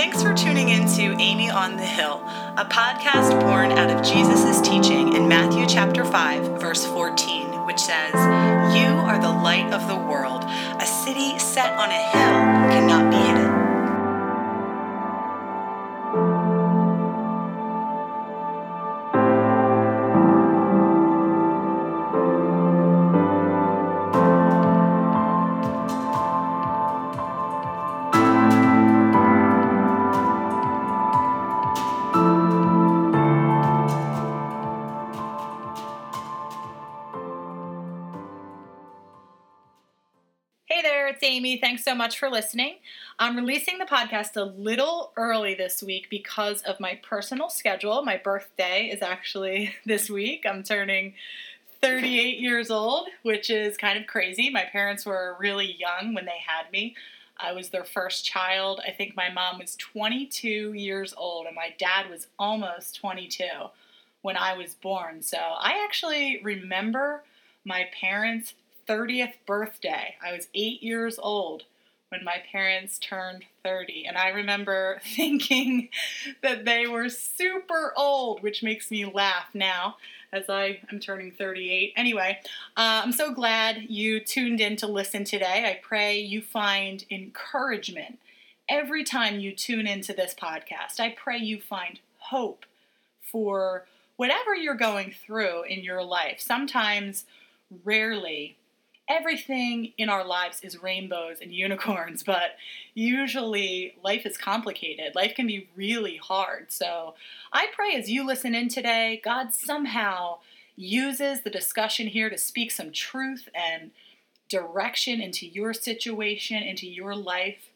Thanks for tuning in to Amy on the Hill, a podcast born out of Jesus' teaching in Matthew chapter 5, verse 14, which says, You are the light of the world. A city set on a hill cannot be hidden. So much for listening. I'm releasing the podcast a little early this week because of my personal schedule. My birthday is actually this week. I'm turning 38 years old, which is kind of crazy. My parents were really young when they had me. I was their first child. I think my mom was 22 years old and my dad was almost 22 when I was born. So I actually remember my parents' 30th birthday. I was eight years old when my parents turned 30. And I remember thinking that they were super old, which makes me laugh now as I am turning 38. Anyway, uh, I'm so glad you tuned in to listen today. I pray you find encouragement every time you tune into this podcast. I pray you find hope for whatever you're going through in your life. Sometimes, rarely, everything in our lives is rainbows and unicorns, but usually life is complicated. Life can be really hard. So I pray as you listen in today, God somehow uses the discussion here to speak some truth and direction into your situation, into your life.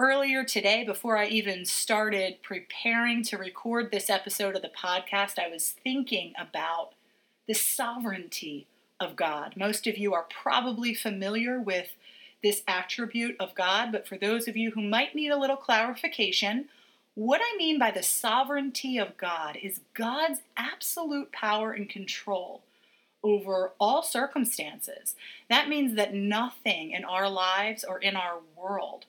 Earlier today, before I even started preparing to record this episode of the podcast, I was thinking about the sovereignty of God. Most of you are probably familiar with this attribute of God, but for those of you who might need a little clarification, what I mean by the sovereignty of God is God's absolute power and control over all circumstances. That means that nothing in our lives or in our world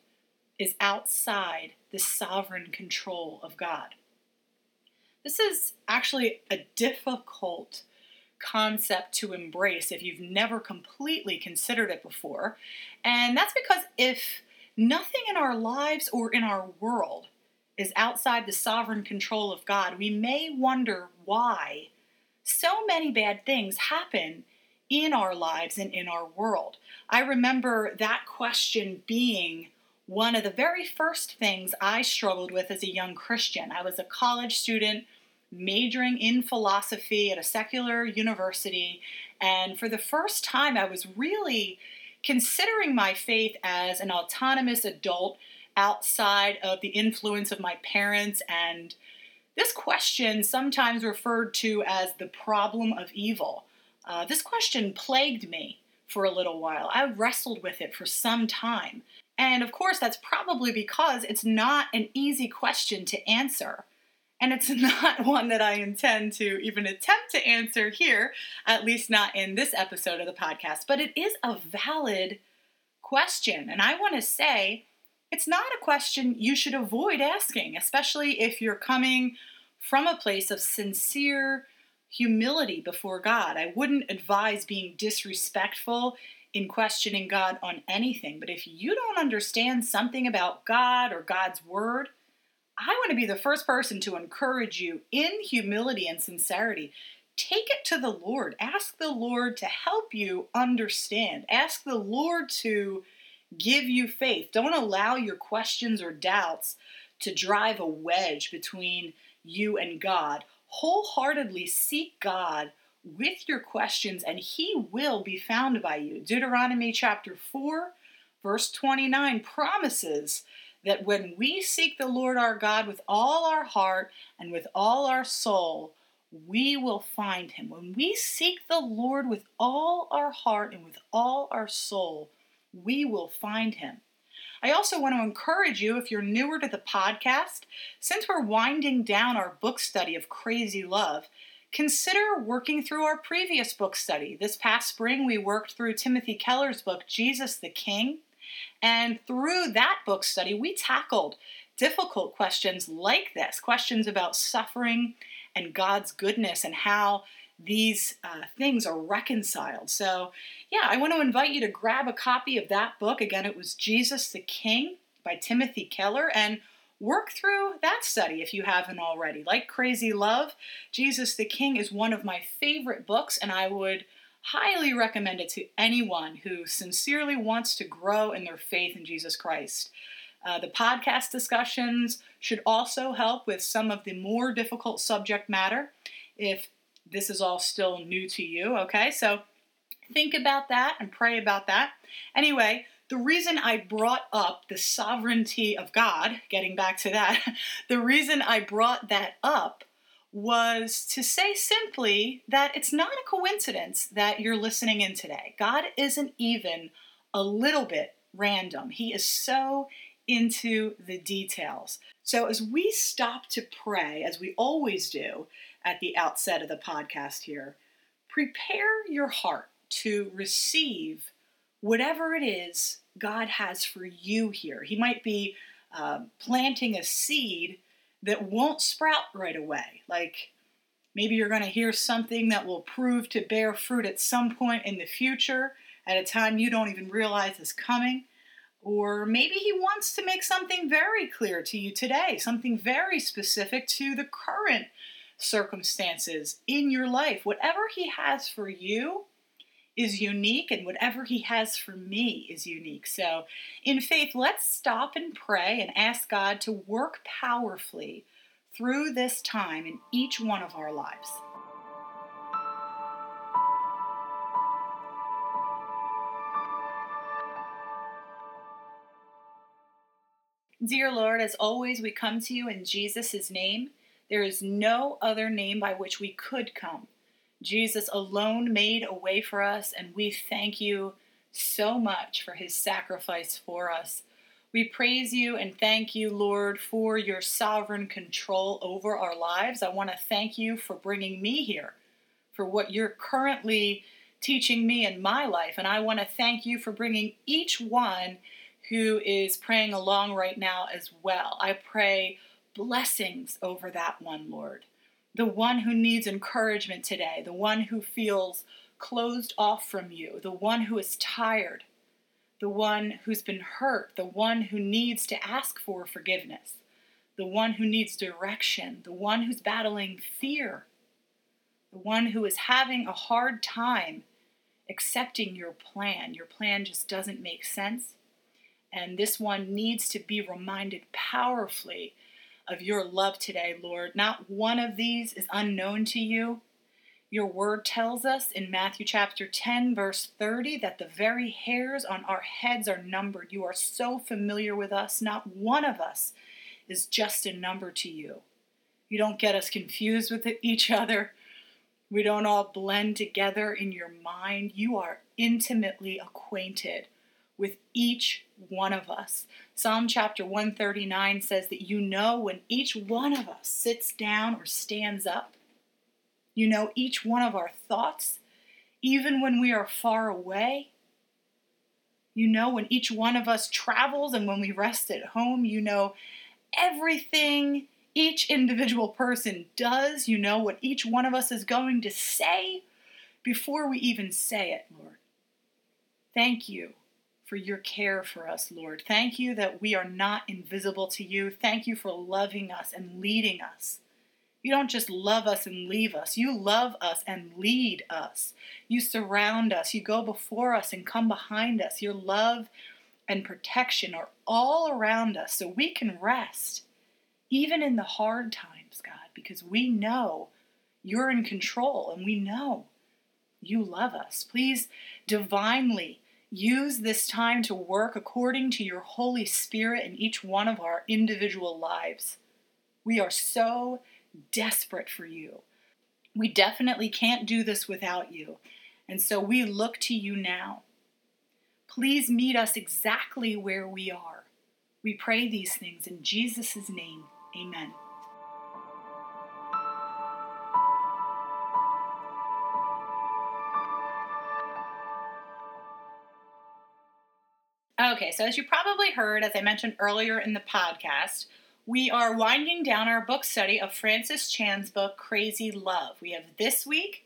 is outside the sovereign control of God. This is actually a difficult concept to embrace if you've never completely considered it before. And that's because if nothing in our lives or in our world is outside the sovereign control of God, we may wonder why so many bad things happen in our lives and in our world. I remember that question being one of the very first things I struggled with as a young Christian. I was a college student majoring in philosophy at a secular university. And for the first time, I was really considering my faith as an autonomous adult outside of the influence of my parents. And this question, sometimes referred to as the problem of evil, uh, this question plagued me for a little while. I wrestled with it for some time. And of course, that's probably because it's not an easy question to answer. And it's not one that I intend to even attempt to answer here, at least not in this episode of the podcast, but it is a valid question. And I want to say it's not a question you should avoid asking, especially if you're coming from a place of sincere humility before God. I wouldn't advise being disrespectful in questioning God on anything, but if you don't understand something about God or God's Word, I want to be the first person to encourage you in humility and sincerity. Take it to the Lord. Ask the Lord to help you understand. Ask the Lord to give you faith. Don't allow your questions or doubts to drive a wedge between you and God. Wholeheartedly seek God with your questions, and He will be found by you. Deuteronomy chapter 4, verse 29 promises that when we seek the Lord our God with all our heart and with all our soul, we will find him. When we seek the Lord with all our heart and with all our soul, we will find him. I also want to encourage you, if you're newer to the podcast, since we're winding down our book study of Crazy Love, consider working through our previous book study. This past spring, we worked through Timothy Keller's book, Jesus the King. And through that book study, we tackled difficult questions like this questions about suffering and God's goodness and how these uh, things are reconciled. So, yeah, I want to invite you to grab a copy of that book. Again, it was Jesus the King by Timothy Keller and work through that study if you haven't already. Like Crazy Love, Jesus the King is one of my favorite books, and I would highly recommend it to anyone who sincerely wants to grow in their faith in Jesus Christ. Uh, the podcast discussions should also help with some of the more difficult subject matter if this is all still new to you, okay? So think about that and pray about that. Anyway, the reason I brought up the sovereignty of God, getting back to that, the reason I brought that up was to say simply that it's not a coincidence that you're listening in today. God isn't even a little bit random, He is so into the details. So, as we stop to pray, as we always do at the outset of the podcast here, prepare your heart to receive whatever it is God has for you here. He might be uh, planting a seed that won't sprout right away. Like maybe you're going to hear something that will prove to bear fruit at some point in the future, at a time you don't even realize is coming. Or maybe he wants to make something very clear to you today, something very specific to the current circumstances in your life. Whatever he has for you, is unique, and whatever He has for me is unique. So, in faith, let's stop and pray and ask God to work powerfully through this time in each one of our lives. Dear Lord, as always, we come to you in Jesus' name. There is no other name by which we could come. Jesus alone made a way for us, and we thank you so much for his sacrifice for us. We praise you and thank you, Lord, for your sovereign control over our lives. I want to thank you for bringing me here, for what you're currently teaching me in my life. And I want to thank you for bringing each one who is praying along right now as well. I pray blessings over that one, Lord the one who needs encouragement today, the one who feels closed off from you, the one who is tired, the one who's been hurt, the one who needs to ask for forgiveness, the one who needs direction, the one who's battling fear, the one who is having a hard time accepting your plan. Your plan just doesn't make sense. And this one needs to be reminded powerfully of your love today, Lord. Not one of these is unknown to you. Your word tells us in Matthew chapter 10, verse 30, that the very hairs on our heads are numbered. You are so familiar with us. Not one of us is just a number to you. You don't get us confused with each other. We don't all blend together in your mind. You are intimately acquainted with each one of us. Psalm chapter 139 says that you know when each one of us sits down or stands up. You know each one of our thoughts, even when we are far away. You know when each one of us travels and when we rest at home. You know everything each individual person does. You know what each one of us is going to say before we even say it, Lord. Thank you for your care for us, Lord. Thank you that we are not invisible to you. Thank you for loving us and leading us. You don't just love us and leave us, you love us and lead us. You surround us, you go before us and come behind us. Your love and protection are all around us so we can rest, even in the hard times, God, because we know you're in control and we know you love us. Please divinely Use this time to work according to your Holy Spirit in each one of our individual lives. We are so desperate for you. We definitely can't do this without you, and so we look to you now. Please meet us exactly where we are. We pray these things in Jesus' name. Amen. Okay, so as you probably heard, as I mentioned earlier in the podcast, We are winding down our book study of Francis Chan's book, Crazy Love. We have this week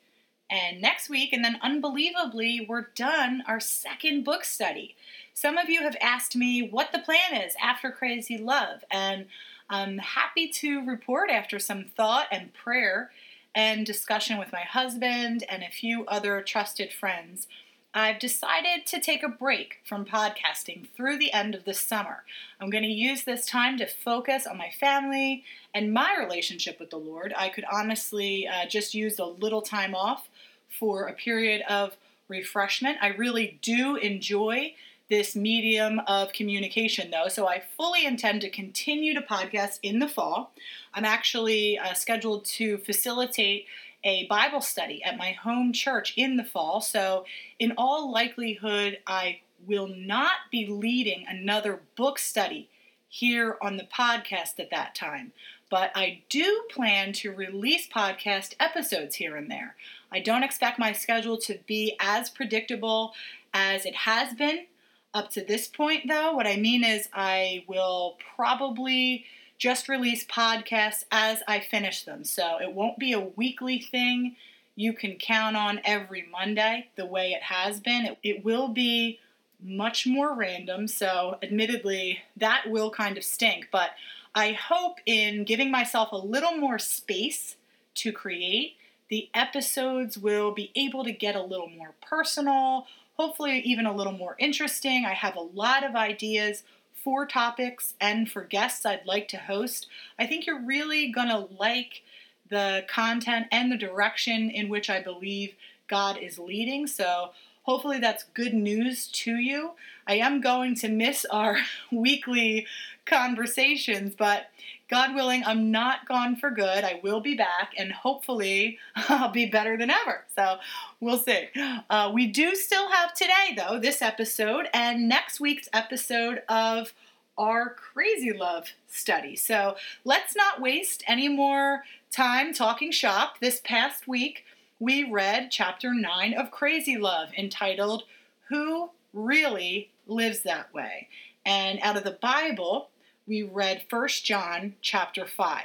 and next week, and then unbelievably, we're done our second book study. Some of you have asked me what the plan is after Crazy Love, and I'm happy to report after some thought and prayer and discussion with my husband and a few other trusted friends. I've decided to take a break from podcasting through the end of the summer. I'm going to use this time to focus on my family and my relationship with the Lord. I could honestly uh, just use a little time off for a period of refreshment. I really do enjoy this medium of communication, though, so I fully intend to continue to podcast in the fall. I'm actually uh, scheduled to facilitate a Bible study at my home church in the fall, so in all likelihood, I will not be leading another book study here on the podcast at that time. But I do plan to release podcast episodes here and there. I don't expect my schedule to be as predictable as it has been up to this point, though. What I mean is, I will probably just release podcasts as I finish them. So it won't be a weekly thing you can count on every Monday the way it has been. It, it will be much more random. So, admittedly, that will kind of stink. But I hope in giving myself a little more space to create the episodes will be able to get a little more personal, hopefully, even a little more interesting. I have a lot of ideas for topics and for guests I'd like to host. I think you're really going to like the content and the direction in which I believe God is leading. So, hopefully, that's good news to you. I am going to miss our weekly conversations, but God willing, I'm not gone for good. I will be back, and hopefully, I'll be better than ever. So we'll see. Uh, we do still have today, though, this episode and next week's episode of our Crazy Love study. So let's not waste any more time talking shop. This past week, we read chapter 9 of Crazy Love entitled, Who Really Lives That Way? And out of the Bible, we read 1 John chapter 5.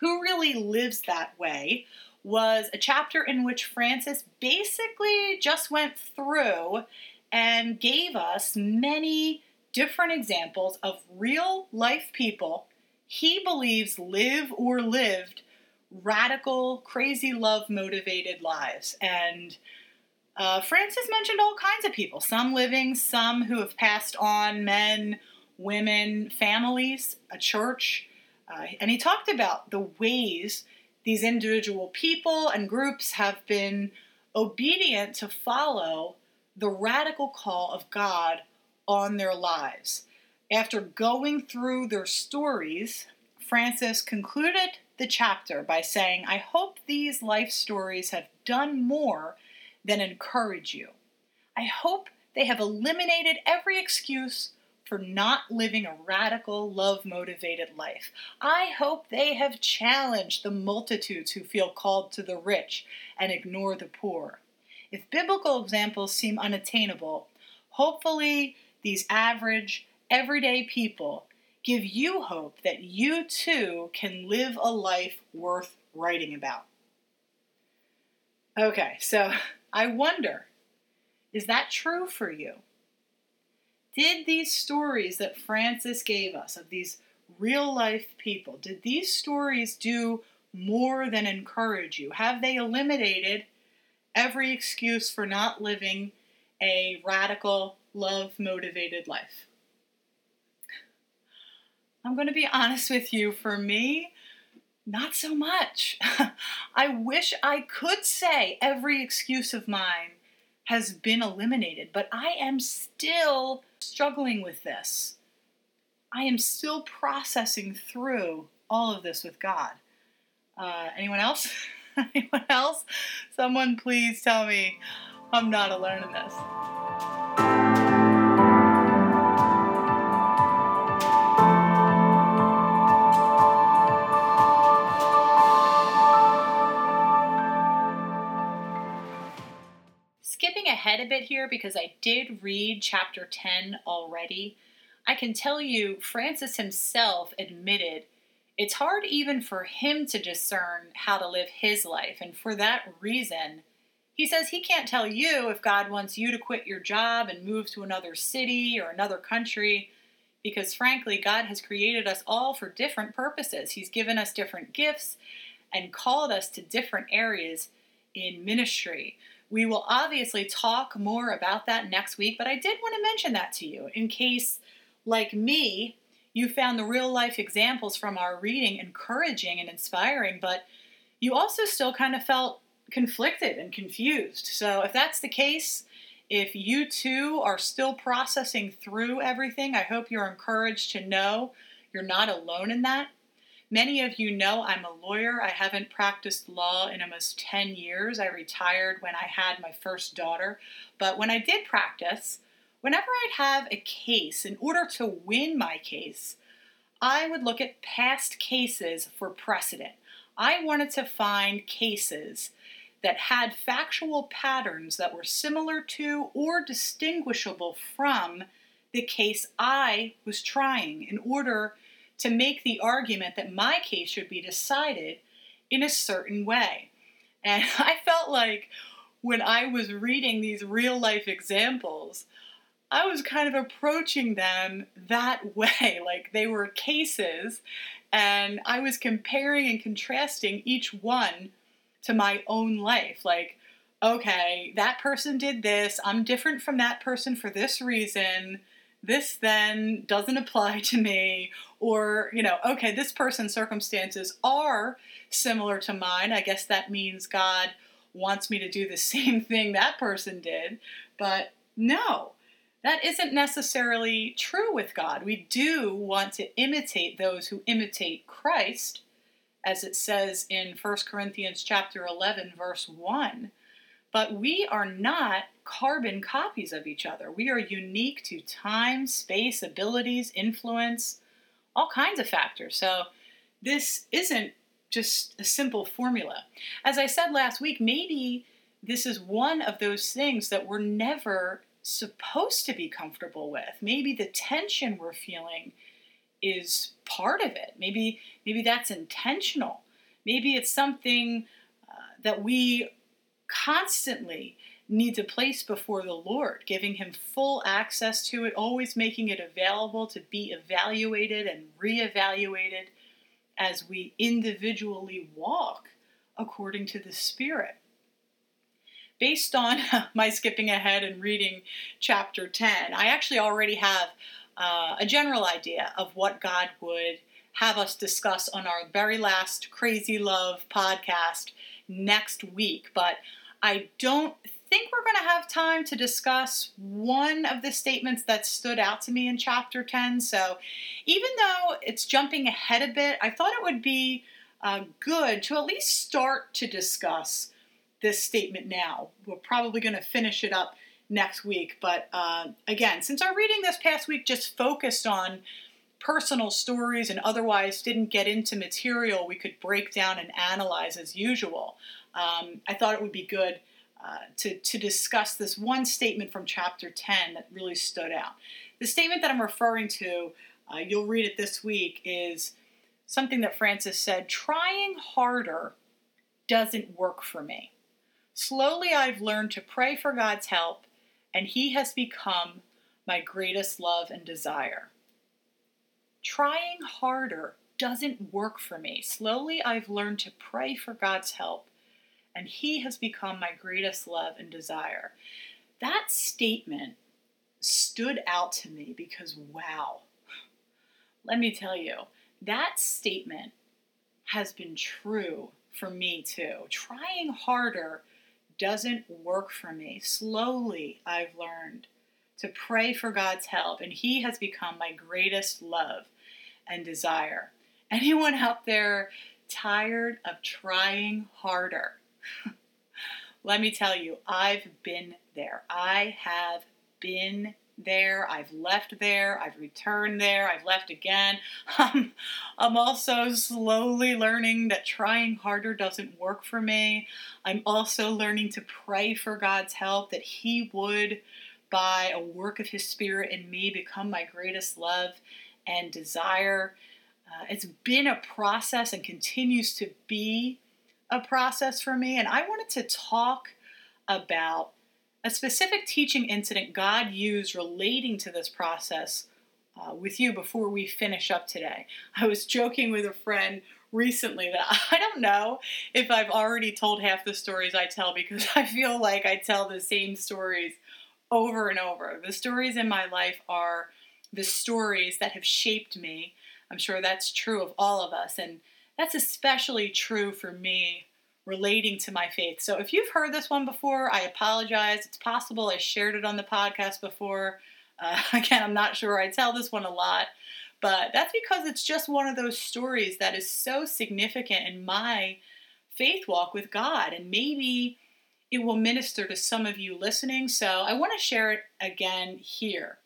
Who Really Lives That Way was a chapter in which Francis basically just went through and gave us many different examples of real life people he believes live or lived radical, crazy love motivated lives. And uh, Francis mentioned all kinds of people, some living, some who have passed on, men, women, families, a church. Uh, and he talked about the ways these individual people and groups have been obedient to follow the radical call of God on their lives. After going through their stories, Francis concluded the chapter by saying, I hope these life stories have done more than encourage you. I hope they have eliminated every excuse for not living a radical, love motivated life. I hope they have challenged the multitudes who feel called to the rich and ignore the poor. If biblical examples seem unattainable, hopefully these average, everyday people give you hope that you too can live a life worth writing about. Okay, so I wonder is that true for you? Did these stories that Francis gave us of these real life people, did these stories do more than encourage you? Have they eliminated every excuse for not living a radical, love motivated life? I'm going to be honest with you, for me, not so much. I wish I could say every excuse of mine has been eliminated, but I am still struggling with this. I am still processing through all of this with God. Uh, anyone else? anyone else? Someone please tell me I'm not alone in this. Ahead a bit here because I did read chapter 10 already. I can tell you, Francis himself admitted it's hard even for him to discern how to live his life. And for that reason, he says he can't tell you if God wants you to quit your job and move to another city or another country, because frankly, God has created us all for different purposes. He's given us different gifts and called us to different areas in ministry. We will obviously talk more about that next week, but I did want to mention that to you in case, like me, you found the real life examples from our reading encouraging and inspiring, but you also still kind of felt conflicted and confused. So, if that's the case, if you too are still processing through everything, I hope you're encouraged to know you're not alone in that. Many of you know I'm a lawyer. I haven't practiced law in almost 10 years. I retired when I had my first daughter. But when I did practice, whenever I'd have a case, in order to win my case, I would look at past cases for precedent. I wanted to find cases that had factual patterns that were similar to or distinguishable from the case I was trying in order to make the argument that my case should be decided in a certain way. And I felt like when I was reading these real life examples, I was kind of approaching them that way. Like they were cases, and I was comparing and contrasting each one to my own life. Like, okay, that person did this. I'm different from that person for this reason this then doesn't apply to me or you know okay this person's circumstances are similar to mine. I guess that means god wants me to do the same thing that person did. But no that isn't necessarily true with god. We do want to imitate those who imitate christ as it says in 1 corinthians chapter 11 verse 1 but we are not carbon copies of each other. We are unique to time, space, abilities, influence, all kinds of factors. So this isn't just a simple formula. As I said last week, maybe this is one of those things that we're never supposed to be comfortable with. Maybe the tension we're feeling is part of it. Maybe maybe that's intentional. Maybe it's something uh, that we constantly need to place before the Lord, giving Him full access to it, always making it available to be evaluated and reevaluated as we individually walk according to the Spirit. Based on my skipping ahead and reading chapter 10, I actually already have uh, a general idea of what God would have us discuss on our very last Crazy Love podcast next week. But I don't think we're going to have time to discuss one of the statements that stood out to me in chapter 10. So, even though it's jumping ahead a bit, I thought it would be uh, good to at least start to discuss this statement now. We're probably going to finish it up next week. But uh, again, since our reading this past week just focused on personal stories and otherwise didn't get into material we could break down and analyze as usual, um, I thought it would be good uh, to, to discuss this one statement from chapter 10 that really stood out. The statement that I'm referring to, uh, you'll read it this week, is something that Francis said trying harder doesn't work for me. Slowly, I've learned to pray for God's help, and He has become my greatest love and desire. Trying harder doesn't work for me. Slowly, I've learned to pray for God's help, and he has become my greatest love and desire. That statement stood out to me because, wow, let me tell you, that statement has been true for me too. Trying harder doesn't work for me. Slowly, I've learned to pray for God's help, and He has become my greatest love and desire. Anyone out there tired of trying harder? Let me tell you, I've been there. I have been there. I've left there. I've returned there. I've left again. I'm also slowly learning that trying harder doesn't work for me. I'm also learning to pray for God's help that He would, by a work of His Spirit in me become my greatest love and desire. Uh, it's been a process and continues to be a process for me. And I wanted to talk about a specific teaching incident God used relating to this process uh, with you before we finish up today. I was joking with a friend recently that I don't know if I've already told half the stories I tell because I feel like I tell the same stories over and over. The stories in my life are the stories that have shaped me. I'm sure that's true of all of us, and that's especially true for me relating to my faith. So if you've heard this one before, I apologize. It's possible I shared it on the podcast before. Uh, again, I'm not sure I tell this one a lot, but that's because it's just one of those stories that is so significant in my faith walk with God. And maybe it will minister to some of you listening. So I want to share it again here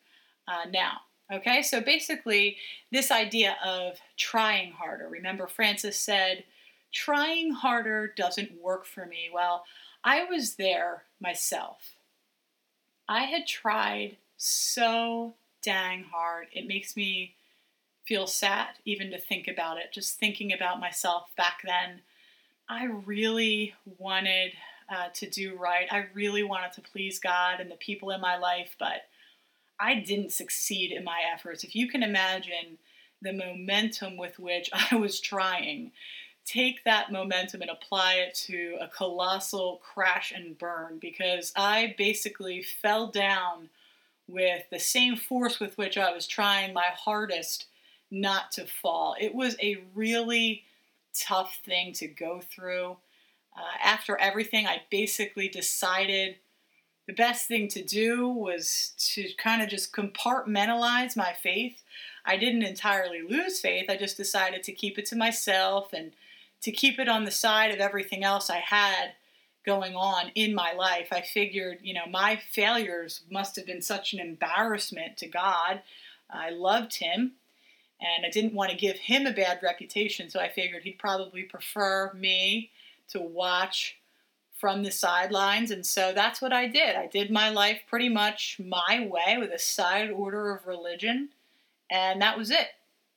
uh, now. Okay, so basically, this idea of trying harder. Remember, Francis said, trying harder doesn't work for me. Well, I was there myself. I had tried so dang hard. It makes me feel sad even to think about it. Just thinking about myself back then, I really wanted uh, to do right. I really wanted to please God and the people in my life, but I didn't succeed in my efforts. If you can imagine the momentum with which I was trying, take that momentum and apply it to a colossal crash and burn because I basically fell down with the same force with which I was trying my hardest not to fall. It was a really tough thing to go through. Uh, after everything, I basically decided the best thing to do was to kind of just compartmentalize my faith. I didn't entirely lose faith, I just decided to keep it to myself and to keep it on the side of everything else I had going on in my life. I figured, you know, my failures must have been such an embarrassment to God. I loved Him and I didn't want to give Him a bad reputation, so I figured He'd probably prefer me to watch from the sidelines. And so that's what I did. I did my life pretty much my way with a side order of religion, and that was it.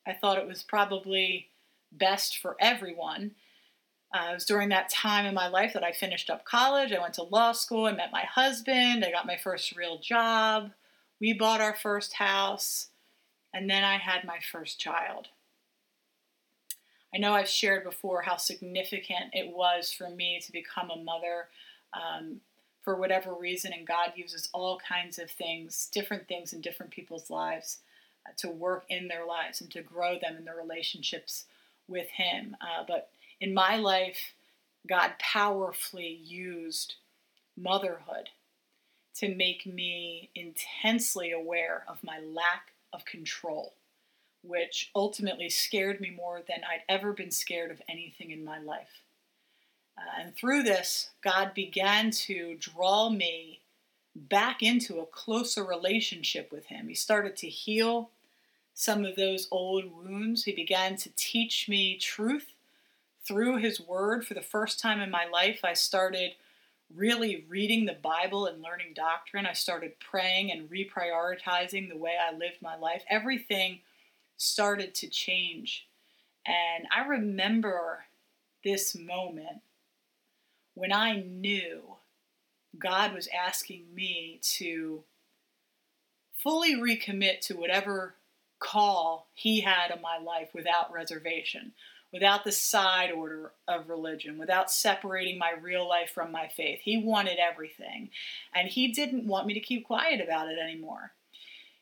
I thought it was probably best for everyone. Uh, it was during that time in my life that I finished up college. I went to law school. I met my husband. I got my first real job. We bought our first house. And then I had my first child. I know I've shared before how significant it was for me to become a mother um, for whatever reason, and God uses all kinds of things, different things in different people's lives, uh, to work in their lives and to grow them in their relationships with Him. Uh, but in my life, God powerfully used motherhood to make me intensely aware of my lack of control which ultimately scared me more than I'd ever been scared of anything in my life. Uh, and through this, God began to draw me back into a closer relationship with Him. He started to heal some of those old wounds. He began to teach me truth through His Word. For the first time in my life, I started really reading the Bible and learning doctrine. I started praying and reprioritizing the way I lived my life. Everything started to change. And I remember this moment when I knew God was asking me to fully recommit to whatever call He had on my life without reservation, without the side order of religion, without separating my real life from my faith. He wanted everything. And He didn't want me to keep quiet about it anymore.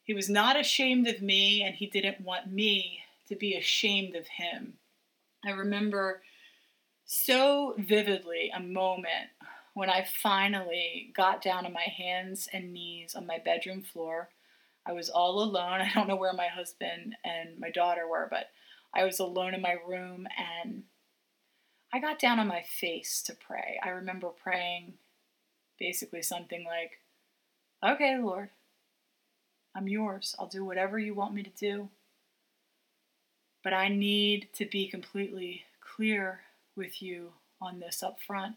He was not ashamed of me, and he didn't want me to be ashamed of him. I remember so vividly a moment when I finally got down on my hands and knees on my bedroom floor. I was all alone. I don't know where my husband and my daughter were, but I was alone in my room and I got down on my face to pray. I remember praying basically something like, Okay, Lord, I'm yours. I'll do whatever you want me to do. But I need to be completely clear with you on this up front.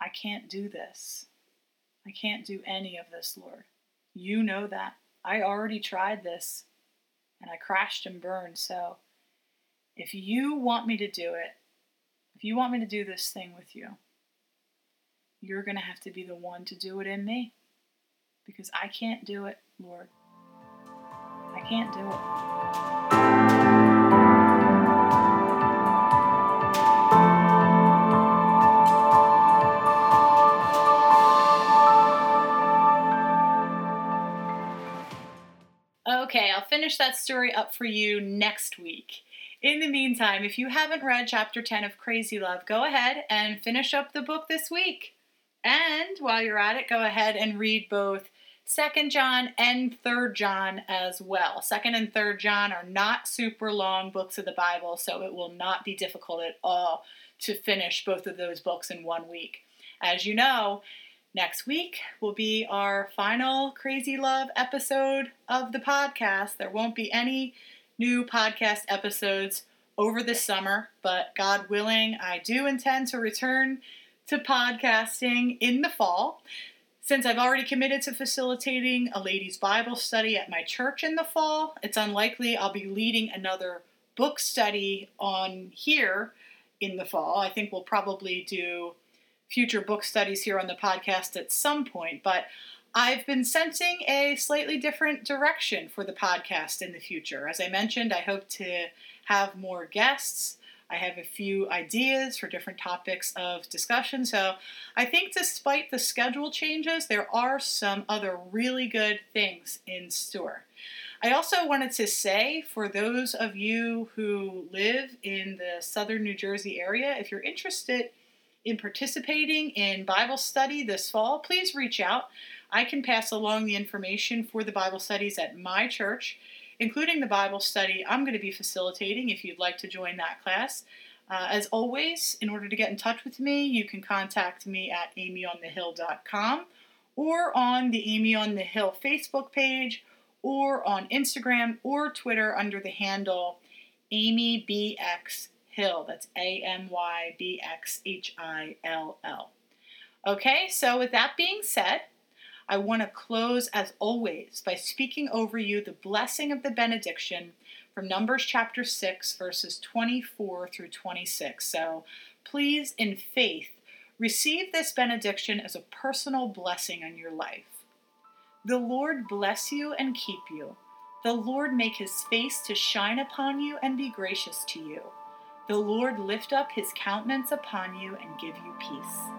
I can't do this. I can't do any of this, Lord. You know that. I already tried this and I crashed and burned. So if you want me to do it, if you want me to do this thing with you, you're going to have to be the one to do it in me because I can't do it, Lord. I can't do it. Okay, I'll finish that story up for you next week. In the meantime, if you haven't read chapter 10 of Crazy Love, go ahead and finish up the book this week. And while you're at it, go ahead and read both 2nd John and 3rd John as well. 2nd and 3rd John are not super long books of the Bible, so it will not be difficult at all to finish both of those books in one week. As you know, Next week will be our final Crazy Love episode of the podcast. There won't be any new podcast episodes over the summer, but God willing, I do intend to return to podcasting in the fall. Since I've already committed to facilitating a ladies' Bible study at my church in the fall, it's unlikely I'll be leading another book study on here in the fall. I think we'll probably do future book studies here on the podcast at some point, but I've been sensing a slightly different direction for the podcast in the future. As I mentioned, I hope to have more guests. I have a few ideas for different topics of discussion. So I think, despite the schedule changes, there are some other really good things in store. I also wanted to say for those of you who live in the southern New Jersey area, if you're interested in participating in Bible study this fall, please reach out. I can pass along the information for the Bible studies at my church, including the Bible study I'm going to be facilitating if you'd like to join that class. Uh, as always, in order to get in touch with me, you can contact me at amyonthehill.com or on the Amy on the Hill Facebook page or on Instagram or Twitter under the handle AmyBX Hill. That's A M Y B X H I L L. Okay, so with that being said, I want to close as always by speaking over you the blessing of the benediction from Numbers chapter 6, verses 24 through 26. So please, in faith, receive this benediction as a personal blessing on your life. The Lord bless you and keep you. The Lord make his face to shine upon you and be gracious to you. The Lord lift up his countenance upon you and give you peace.